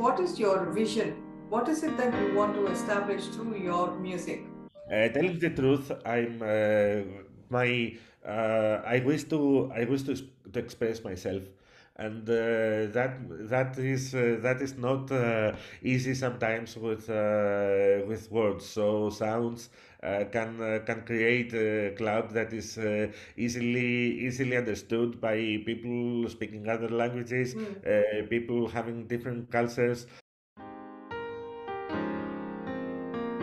what is your vision? What is it that you want to establish through your music? Uh, telling the truth, I'm uh, my uh, I wish to I wish to, to express myself, and uh, that that is uh, that is not uh, easy sometimes with uh, with words. So sounds uh, can uh, can create a cloud that is uh, easily easily understood by people speaking other languages, Mm. uh, people having different cultures.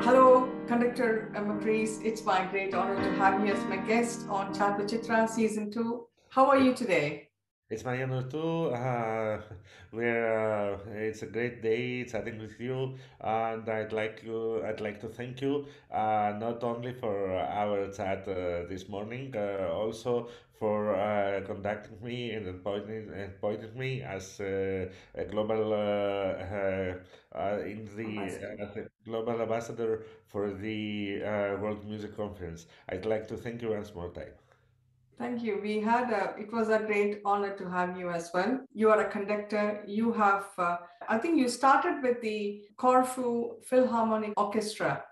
Hello, conductor Emma Priest. It's my great honor to have you as my guest on Chat with Chitra season two. How are you today? It's my honor too. Uh, we're, uh, it's a great day chatting with you, and I'd like you. I'd like to thank you uh, not only for our chat uh, this morning, uh, also for uh, conducting me and appointing, appointing me as uh, a global uh, uh, uh, in the Ambassador. uh, global ambassador for the uh, World Music Conference. I'd like to thank you once more time. Thank you. We had a, it was a great honor to have you as well. You are a conductor. You have, uh, I think you started with the Corfu Philharmonic Orchestra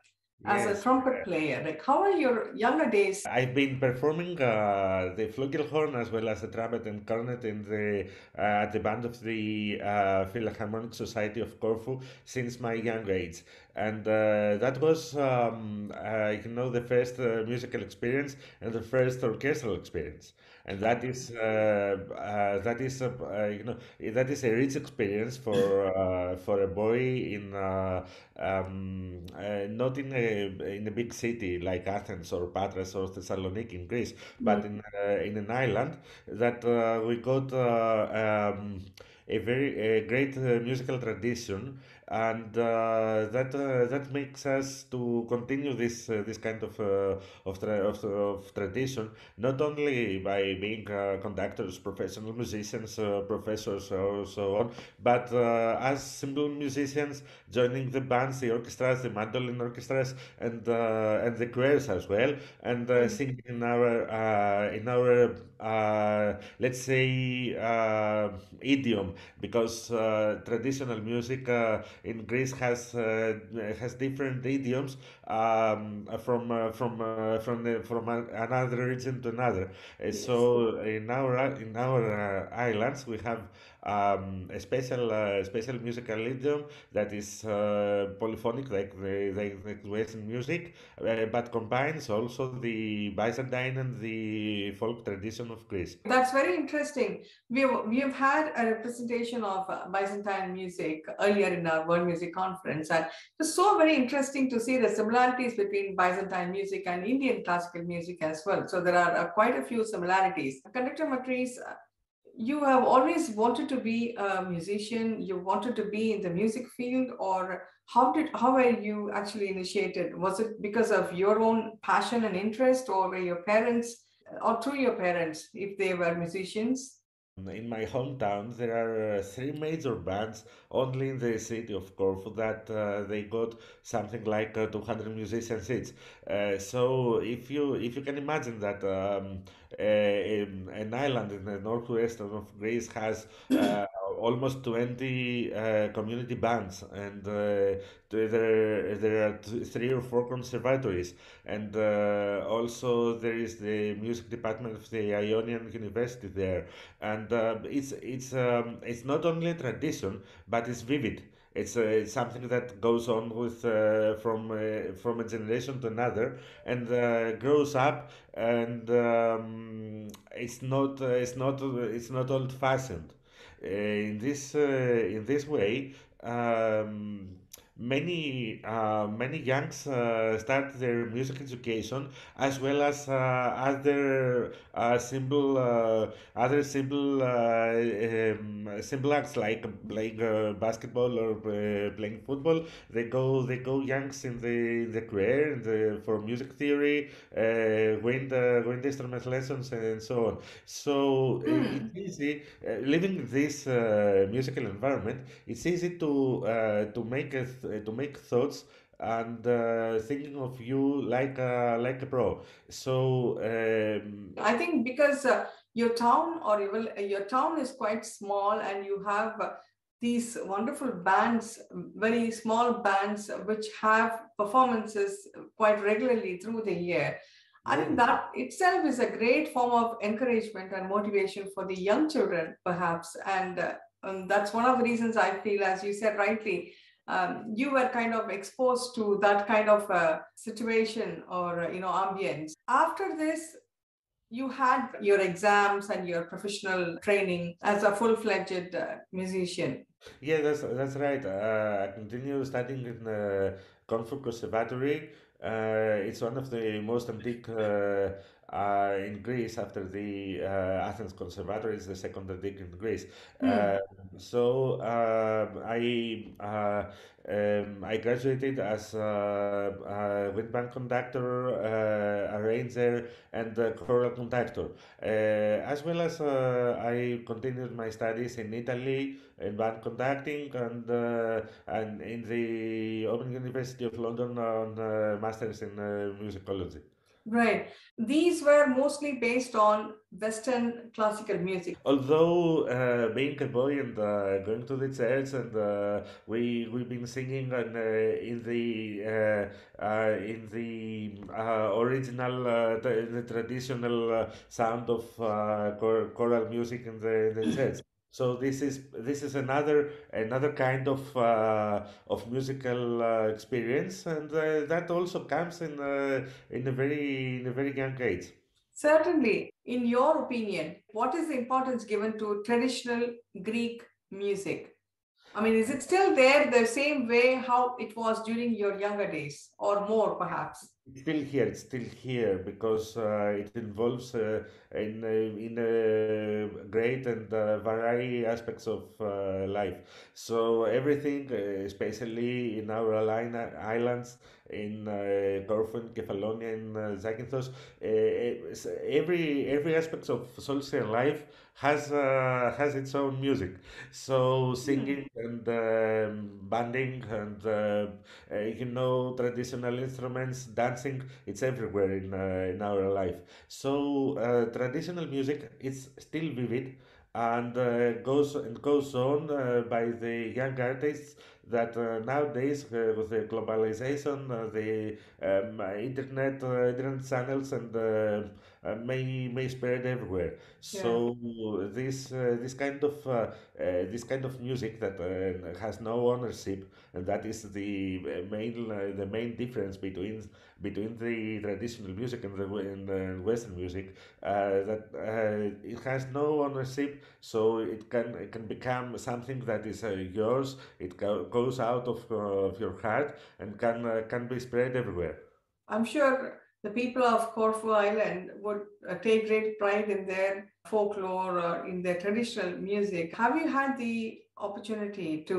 as a trumpet player. Like, how are your younger days? I've been performing uh, the flugelhorn as well as the trumpet and cornet in the uh, at the band of the uh, Philharmonic Society of Corfu since my young age, and uh, that was um, uh, you know the first uh, musical experience and the first orchestral experience, and that is uh, uh, that is uh, uh, you know that is a rich experience for uh, for a boy in. Uh, um, uh, not in a in a big city like Athens or Patras or Thessaloniki in Greece, but Mm. in uh, in an island that uh, we got uh, um, a very a great uh, musical tradition, and uh, that uh, that makes us to continue this uh, this kind of uh, of, tra- of of tradition, not only by being uh, conductors, professional musicians, uh, professors, or so on, but uh, as simple musicians joining the bands, the orchestras, the mandolin orchestras, and uh, and the choirs as well, and uh, Mm. singing in our uh, in our uh, let's say uh, idiom, because uh, traditional music uh, in Greece has uh, has different idioms um, from uh, from uh, from the, from another region to another. Uh, Yes. So in our in our uh, islands we have um, a special uh, special musical idiom that is uh, polyphonic like the, the, the Western music, uh, but combines also the Byzantine and the folk tradition of Greece. That's very interesting. We have, we have had a representation of uh, Byzantine music earlier in our World Music Conference, and it was so very interesting to see the similarities between Byzantine music and Indian classical music as well. So there are uh, quite a few similarities. Conductor Matrice, uh, you have always wanted to be a musician. You wanted to be in the music field, or how did how were you actually initiated? Was it because of your own passion and interest, or were your parents? or through your parents if they were musicians. In my hometown, there are uh, three major bands only in the city of Corfu that uh, they got something like uh, 200 musicians each. Uh, so if you if you can imagine that um, a, an island in the northwest of Greece has uh, almost 20 uh, community bands and uh, there there are three or four conservatories. And uh, also there is the music department of the Ionian University there. And uh, it's it's um, it's not only a tradition but it's vivid. It's, uh, it's something that goes on with uh, from uh, from a generation to another and uh, grows up and um, it's not uh, it's not it's not old fashioned in this uh, in this way um, many uh, many youngs uh, start their music education as well as uh, other uh, simple uh, other simple uh, um, simple acts like playing uh, basketball or uh, playing football. They go they go youngs in the the career in the, for music theory uh, wind going the instrument lessons and so on. So uh, Hmm. it's easy uh, living this uh, musical environment it's easy to uh, to make a th- to make thoughts and uh, thinking of you like a, like a pro. So um, I think because uh, your town or even your town is quite small and you have these wonderful bands, very small bands, which have performances quite regularly through the year. I think that itself is a great form of encouragement and motivation for the young children, perhaps. And uh, um, that's one of the reasons I feel, as you said rightly, um, you were kind of exposed to that kind of uh, situation or uh, you know ambience. After this, you had your exams and your professional training as a full-fledged uh, musician. Yeah, that's that's right. Uh, I continue studying in uh, Corfu Conservatory. Uh, it's one of the most antique uh, uh, in Greece after the uh, Athens Conservatory is the second degree in Greece. Uh, so um I uh, um, I graduated as a, a wind band conductor, uh, arranger, and a choral conductor. Uh, as well as uh, I continued my studies in Italy in band conducting and uh, and in the Open University of London on uh, masters in uh, musicology. Right. These were mostly based on Western classical music. Although uh, being a boy and uh, going to the church and uh, we we've been singing and, uh, in the uh, uh, in the uh, original uh, the, the traditional uh, sound of uh, chor- choral music in the, in the church. So this is this is another another kind of uh, of musical uh, experience, and uh, that also comes in uh, in a very in a very young age. Certainly, in your opinion, what is the importance given to traditional Greek music? I mean, is it still there the same way how it was during your younger days, or more perhaps? It's still here. It's still here because uh, it involves uh, in uh, in uh, great and uh, aspects of uh, life. So everything, especially in our island, islands, in uh, Corfu, Kefalonia, uh, Zakynthos, uh, every every aspect of social life has uh, has its own music. So Hmm. singing and um, banding and uh, uh, you know traditional instruments dancing it's everywhere in uh, in our life so uh, traditional music is still vivid and uh, goes and goes on uh, by the young artists that uh, nowadays uh, with the globalization uh, the um, internet uh, internet channels and uh, uh, may may spread everywhere Yeah. so this uh, this kind of uh, this kind of music that uh, has no ownership and that is the main uh, the main difference between between the traditional music and the and Western music. Uh, that uh, it has no ownership, so it can it can become something that is uh, yours. It go, goes out of, uh, of your heart and can uh, can be spread everywhere. I'm sure the people of Corfu Island would uh, take great pride in their folklore or in their traditional music. Have you had the opportunity to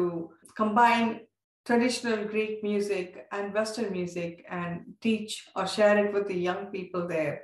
combine traditional Greek music and Western music and teach or share it with the young people there?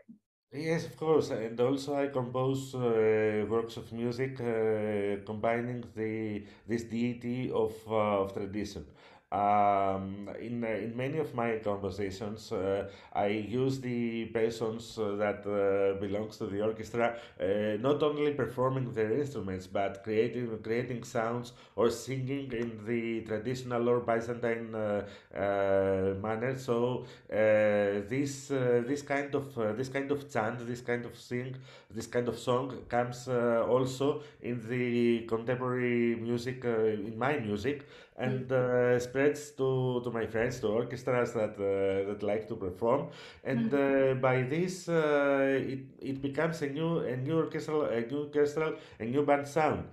Yes, of course, and also I compose uh, works of music uh, combining the this deity of uh, of tradition. Um, in uh, in many of my compositions, uh, I use the persons uh, that uh, belongs to the orchestra, uh, not only performing their instruments but creating creating sounds or singing in the traditional or Byzantine uh, uh, manner. So uh, this uh, this kind of uh, this kind of chant, this kind of sing, this kind of song comes uh, also in the contemporary music, uh, in my music, and uh, spreads to, to my friends, to orchestras that uh, that like to perform, and Mhm. uh, by this uh, it, it becomes a new a new orchestral a new orchestral a new band sound.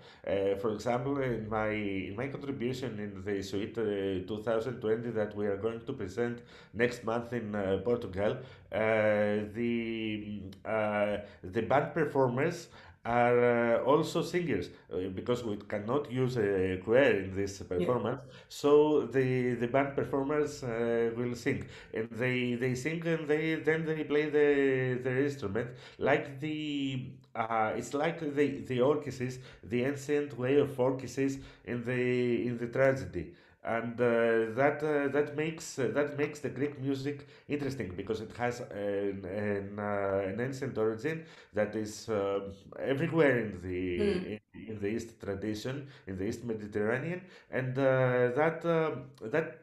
For example, in my in my contribution in the suite uh, 2020 that we are going to present next month in Portugal, the the band performers are uh, also singers uh, because we cannot use a choir in this Yeah. performance. So the the band performers uh, will sing, and they they sing and they then they play the their instrument like the. Uh, it's like the the orchesis, the ancient way of orchesis in the in the tragedy and uh, that uh, that makes uh, that makes the Greek music interesting because it has an an, uh, an ancient origin that is uh, everywhere in Mm. the in, in the East tradition, in the East Mediterranean, and uh, that um, that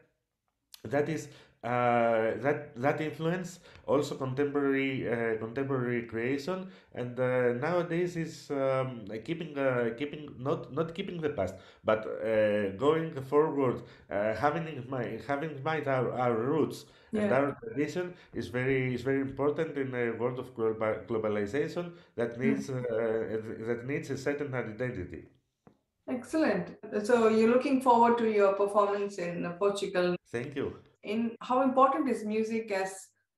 that is uh, that that influence also contemporary uh, contemporary creation and uh, nowadays is um, keeping uh, keeping not not keeping the past but uh, going forward uh, having in mind having in mind our, our roots and our tradition is very is very important in a world of global, globalization that Mm. needs uh, that needs a certain identity Excellent. So you're looking forward to your performance in Portugal. thank you In how important is music as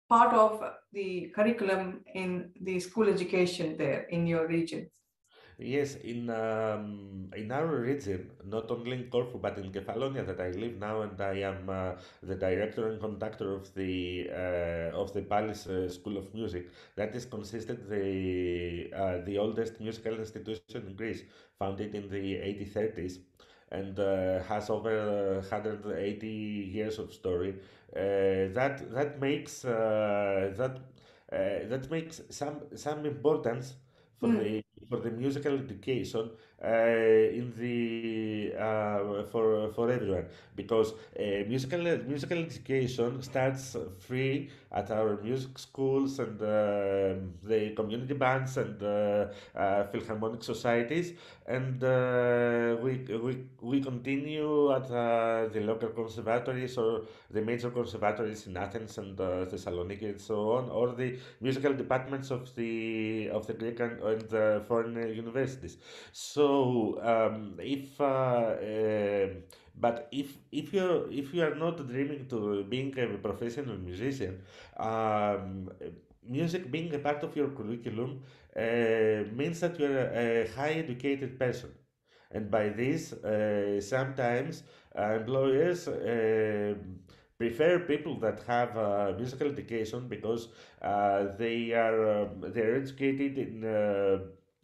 part of the curriculum in the school education there in your region? Yes, in um, in our region, not only in Corfu but in Kefalonia that I live now, and I am uh, the director and conductor of the uh, of the Palace uh, School of Music. That is consisted the uh, the oldest musical institution in Greece, founded in the 1830s, and uh, has over uh, 180 years of story. Uh, that that makes uh, that uh, that makes some some importance for Mm. the for the musical education uh, in the uh, for for everyone because uh, musical musical education starts free at our music schools and um the community bands and uh, uh, philharmonic societies and we, we we continue at the local conservatories or the major conservatories in Athens and Thessaloniki and so on or the musical departments of the of the Greek and, and foreign universities. So um, if uh, um but if if you're if you are not dreaming to being a professional musician, um, music being a part of your curriculum uh, means that you're a, a high educated person. And by this, uh, sometimes uh, employers uh, prefer people that have uh, musical education because uh, they are um, they're educated in, uh,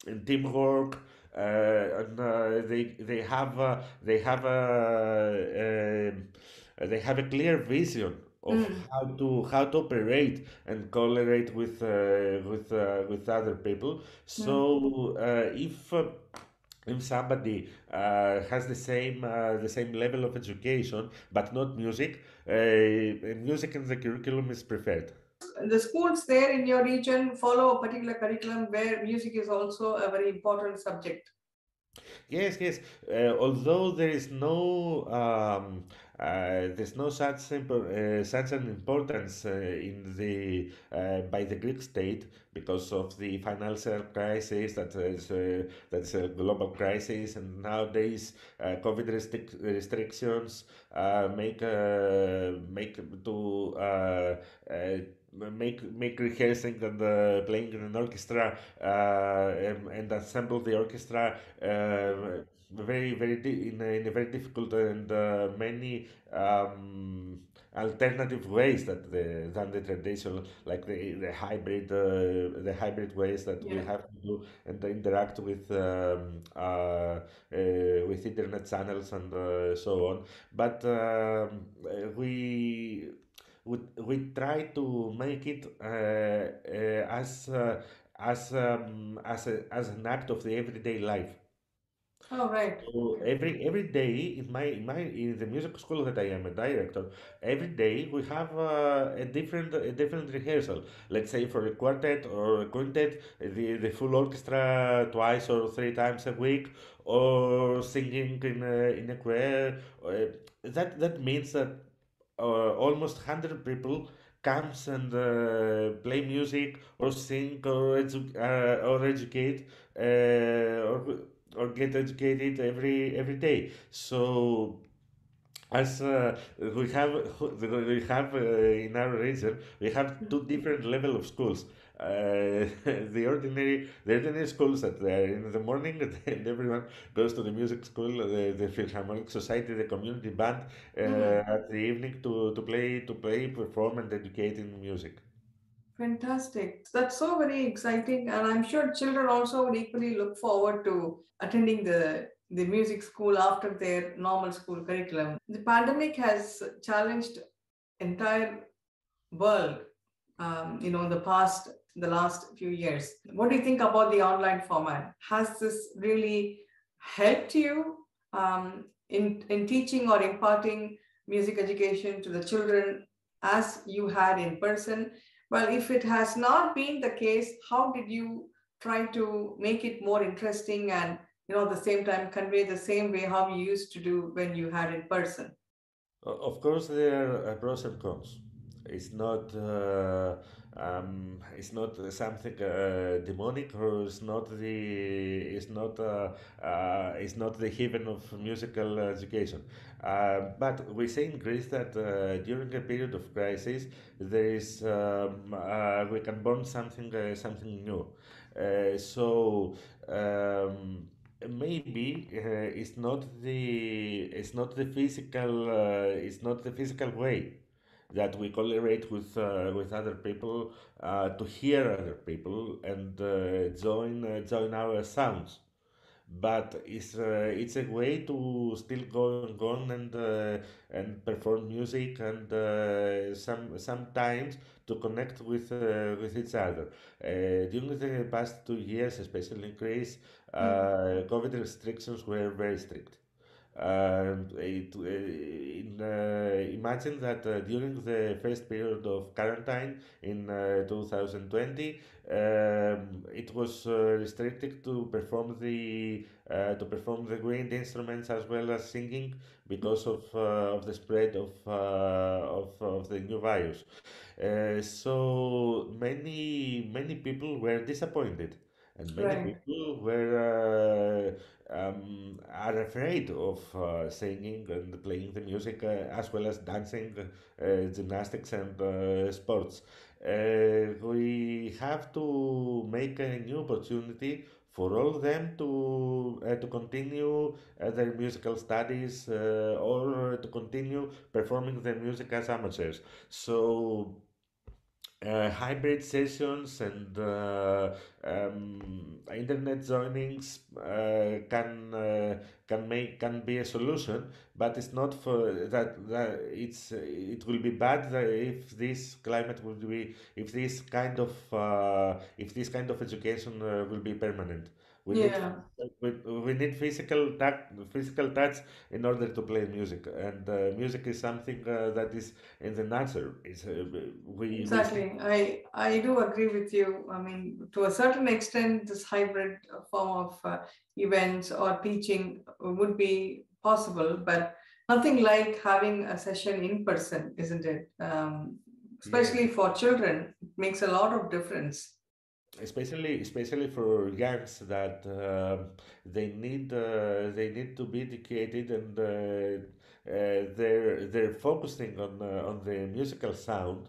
in teamwork uh, and uh, they they have uh, they have a um, they have a clear vision of Mm. how to how to operate and collaborate with uh, with uh, with other people. So uh, if uh, if somebody uh, has the same uh, the same level of education but not music, uh, music in the curriculum is preferred. The schools there in your region follow a particular curriculum where music is also a very important subject. Yes, yes. Uh, although there is no um, uh, there's no such simple, uh, such an importance uh, in the uh, by the Greek state because of the financial crisis that is uh, that's a global crisis, and nowadays COVID restric- restrictions make make to make make rehearsing and uh, playing in an orchestra uh, and, and assemble the orchestra uh, very very in, a, in a very difficult and uh, many um, alternative ways that the than the traditional like the the hybrid uh, the hybrid ways that we have to do and interact with um, uh, uh, with internet channels and uh, so on. But um, uh, we we, we try to make it uh, uh, as uh, as um, as a, as an act of the everyday life Oh right. So every every day in my in my in the music school that I am a director, every day we have uh, a different a different rehearsal. Let's say for a quartet or a quintet, the the full orchestra twice or three times a week, or singing in a in a choir. Uh, that that means that uh, almost hundred people comes and uh, play music or sing or edu- uh, or educate uh, or or get educated every every day. So as uh, we have we have uh, in our region we have two different level of schools. Uh, the ordinary the ordinary schools that they are in the morning and everyone goes to the music school, the, the Philharmonic Society, the community band uh, Mhm. at the evening to, to play to play, perform and educate in music. Fantastic. That's so very exciting. And I'm sure children also would equally look forward to attending the, the music school after their normal school curriculum. The pandemic has challenged entire world, um, you know, in the past, the last few years. What do you think about the online format? Has this really helped you um, in, in teaching or imparting music education to the children as you had in person? Well, if it has not been the case, how did you try to make it more interesting and you know at the same time convey the same way how you used to do when you had in person? Of course, there are pros and cons. It's not uh, um, it's not something uh, demonic, or it's not the it's not uh, uh, it's not the heaven of musical education. Uh, but we say in Greece that uh, during a period of crisis, there is um, uh, we can born something something new. so. Um, maybe it's not the it's not the physical it's not the physical way that we collaborate with uh, with other people uh, to hear other people and uh, join uh, join our sounds but it's uh, it's a way to still go and go on and uh, and perform music and uh, some sometimes to connect with uh, with each other. During the past two years, especially in Greece, Mm. uh, COVID restrictions were very strict. Um, it, uh, in, uh, imagine that uh, during the first period of quarantine in uh, 2020, um, it was uh, restricted to perform the uh, to perform the wind instruments as well as singing because of uh, of the spread of uh, of, of the new virus. Uh, so many many people were disappointed, and many Right. people were uh, um, are afraid of uh, singing and playing the music uh, as well as dancing, uh, gymnastics, and uh, sports. Uh, we have to make a new opportunity for all of them to uh, to continue their musical studies or to continue performing their music as amateurs. So uh, hybrid sessions and uh, um, internet joinings uh, can uh, can make can be a solution, but it's not for that. that it's it will be bad if this climate will be if this kind of uh, if this kind of education uh, will be permanent. We need we, we need physical touch, physical touch in order to play music, and uh, music is something uh, that is in the nature. It's, uh, we we Exactly. I I do agree with you. I mean, to a certain extent, this hybrid form of uh, events or teaching would be possible, but nothing like having a session in person, isn't it? Um, yeah, especially for children, it makes a lot of difference. Especially especially for youngs that um they need uh, they need to be educated and uh, uh, they're they're focusing on uh, on the musical sound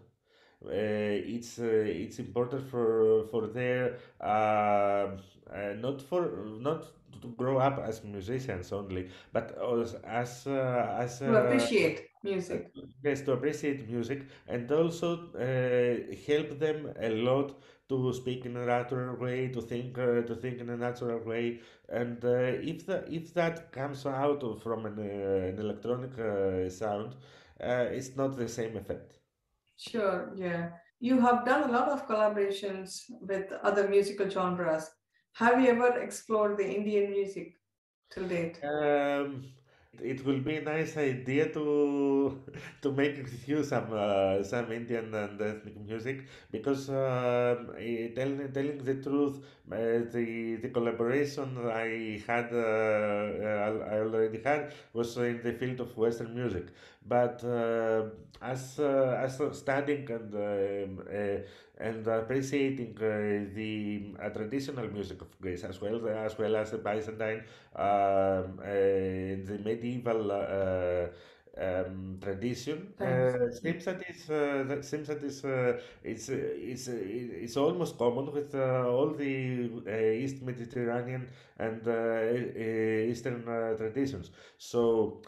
uh, it's uh, it's important for for their um uh, not for not to grow up as musicians only but as as uh, as To uh, appreciate music. yes to appreciate music and also uh, help them a lot to speak in a natural way to think uh, to think in a natural way and uh, if the if that comes out of, from an, uh, an electronic uh, sound uh, it's not the same effect Sure, yeah. You have done a lot of collaborations with other musical genres. Have you ever explored the Indian music till date? Um, it will be a nice idea to to make you some uh, some Indian and ethnic music because um, telling telling the truth, uh, the the collaboration I had uh, uh, I already had was in the field of Western music, but uh, as uh, as studying and um, uh, and appreciating the traditional music of Greece as well as well as the Byzantine um, the medieval um, tradition uh, seems that is uh, that seems that is uh, it's uh, it's uh, it's almost common with uh, all the uh, East Mediterranean and Eastern uh, traditions. So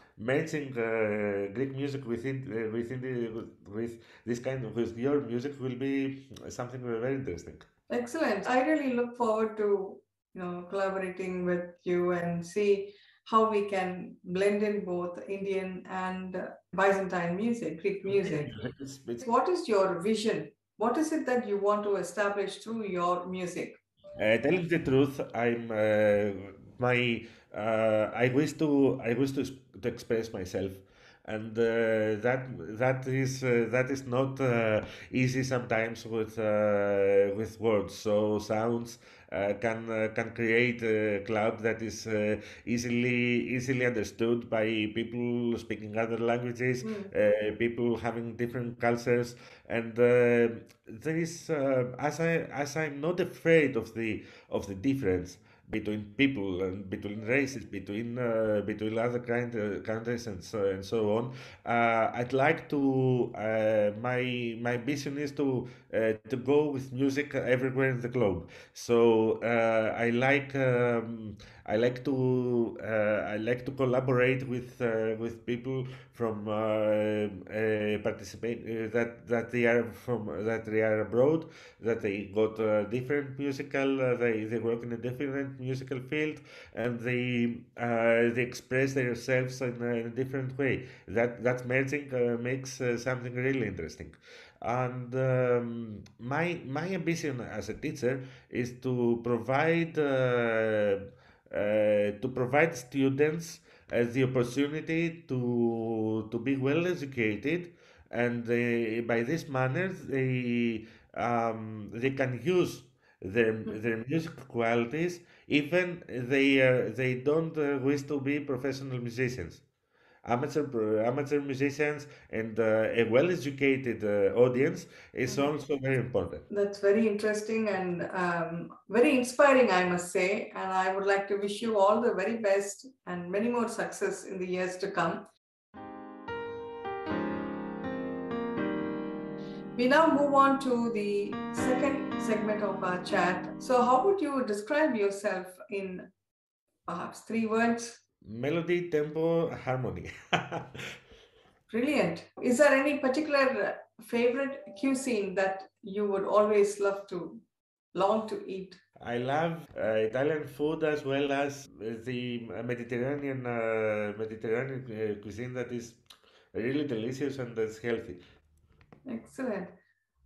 uh, Greek music within within the with this kind of with your music will be something very interesting. Excellent. I really look forward to, you know, collaborating with you and see how we can blend in both Indian and Byzantine music, Greek music. What is your vision? What is it that you want to establish through your music? Uh, telling the truth, I'm uh, my uh, I wish to I wish to, to express myself and uh, that that is uh, that is not uh, easy sometimes with uh, with words. So sounds Uh, can uh, can create a cloud that is uh, easily easily understood by people speaking other languages, Mm. Uh, people having different cultures, and there is as I as I'm not afraid of the of the difference between people and between races, between uh, between other kind, uh, countries and so and so on. Uh, I'd like to uh, my my vision is to uh, to go with music everywhere in the globe. So uh, I like um, I like to I like to collaborate with with people from participate that that they are from that they are abroad, that they got different musical they they work in a different musical field and they uh, they express themselves in a, different way. That that merging uh, makes uh, something really interesting. And um, my my ambition as a teacher is to provide uh, uh, to provide students uh, the opportunity to to be well educated, and they, by this manner they um, they can use their their music qualities even they uh, they don't uh, wish to be professional musicians amateur amateur musicians and uh, a well-educated uh, audience is Mhm. also very important That's very interesting and um, very inspiring, I must say. And I would like to wish you all the very best and many more success in the years to come. We now move on to the second segment of our chat. So, how would you describe yourself in perhaps three words? Melody tempo harmony Brilliant. Is there any particular favorite cuisine that you would always love to long to eat? I love uh, Italian food as well as the Mediterranean uh, Mediterranean uh, cuisine that is really delicious and is healthy. Excellent.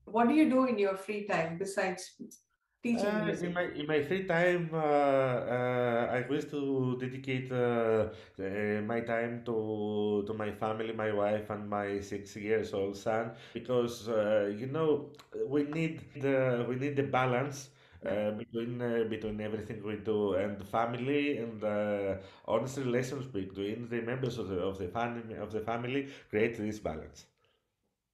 What do you do in your free time besides teaching Uh, in my in my free time, uh, uh, I wish to dedicate uh, uh, my time to to my family, my wife, and my six years old son, because uh, you know we need the we need the balance uh, between uh, between everything we do and the family and uh, honest relations between the members of the of the family of the family create this balance.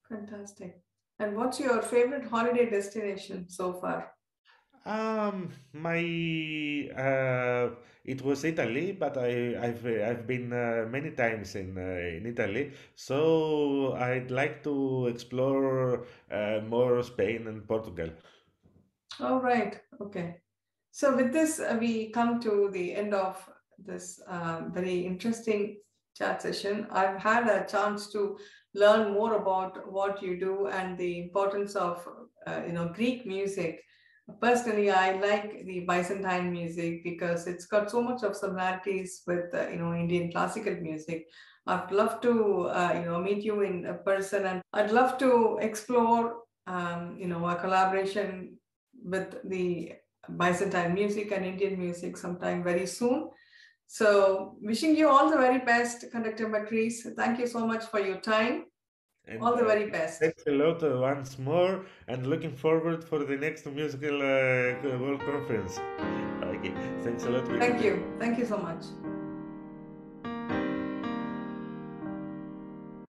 fantastic. And what's your favorite holiday destination so far? Um, my uh, it was Italy, but I I've I've been uh, many times in uh, in Italy, so I'd like to explore uh, more Spain and Portugal. All right. Okay. So with this, uh, we come to the end of this um, very interesting chat session. I've had a chance to learn more about what you do and the importance of, uh, you know, Greek music. Personally, I like the Byzantine music because it's got so much of similarities with, uh, you know, Indian classical music. I'd love to, uh, you know, meet you in person, and I'd love to explore, um, you know, a collaboration with the Byzantine music and Indian music sometime very soon. So, wishing you all the very best, Conductor Macrease. Thank you so much for your time. And All the uh, very best. thanks a lot uh, once more, and looking forward for the next musical uh, world conference. Okay, thanks a lot, Thank you. Thank you so much.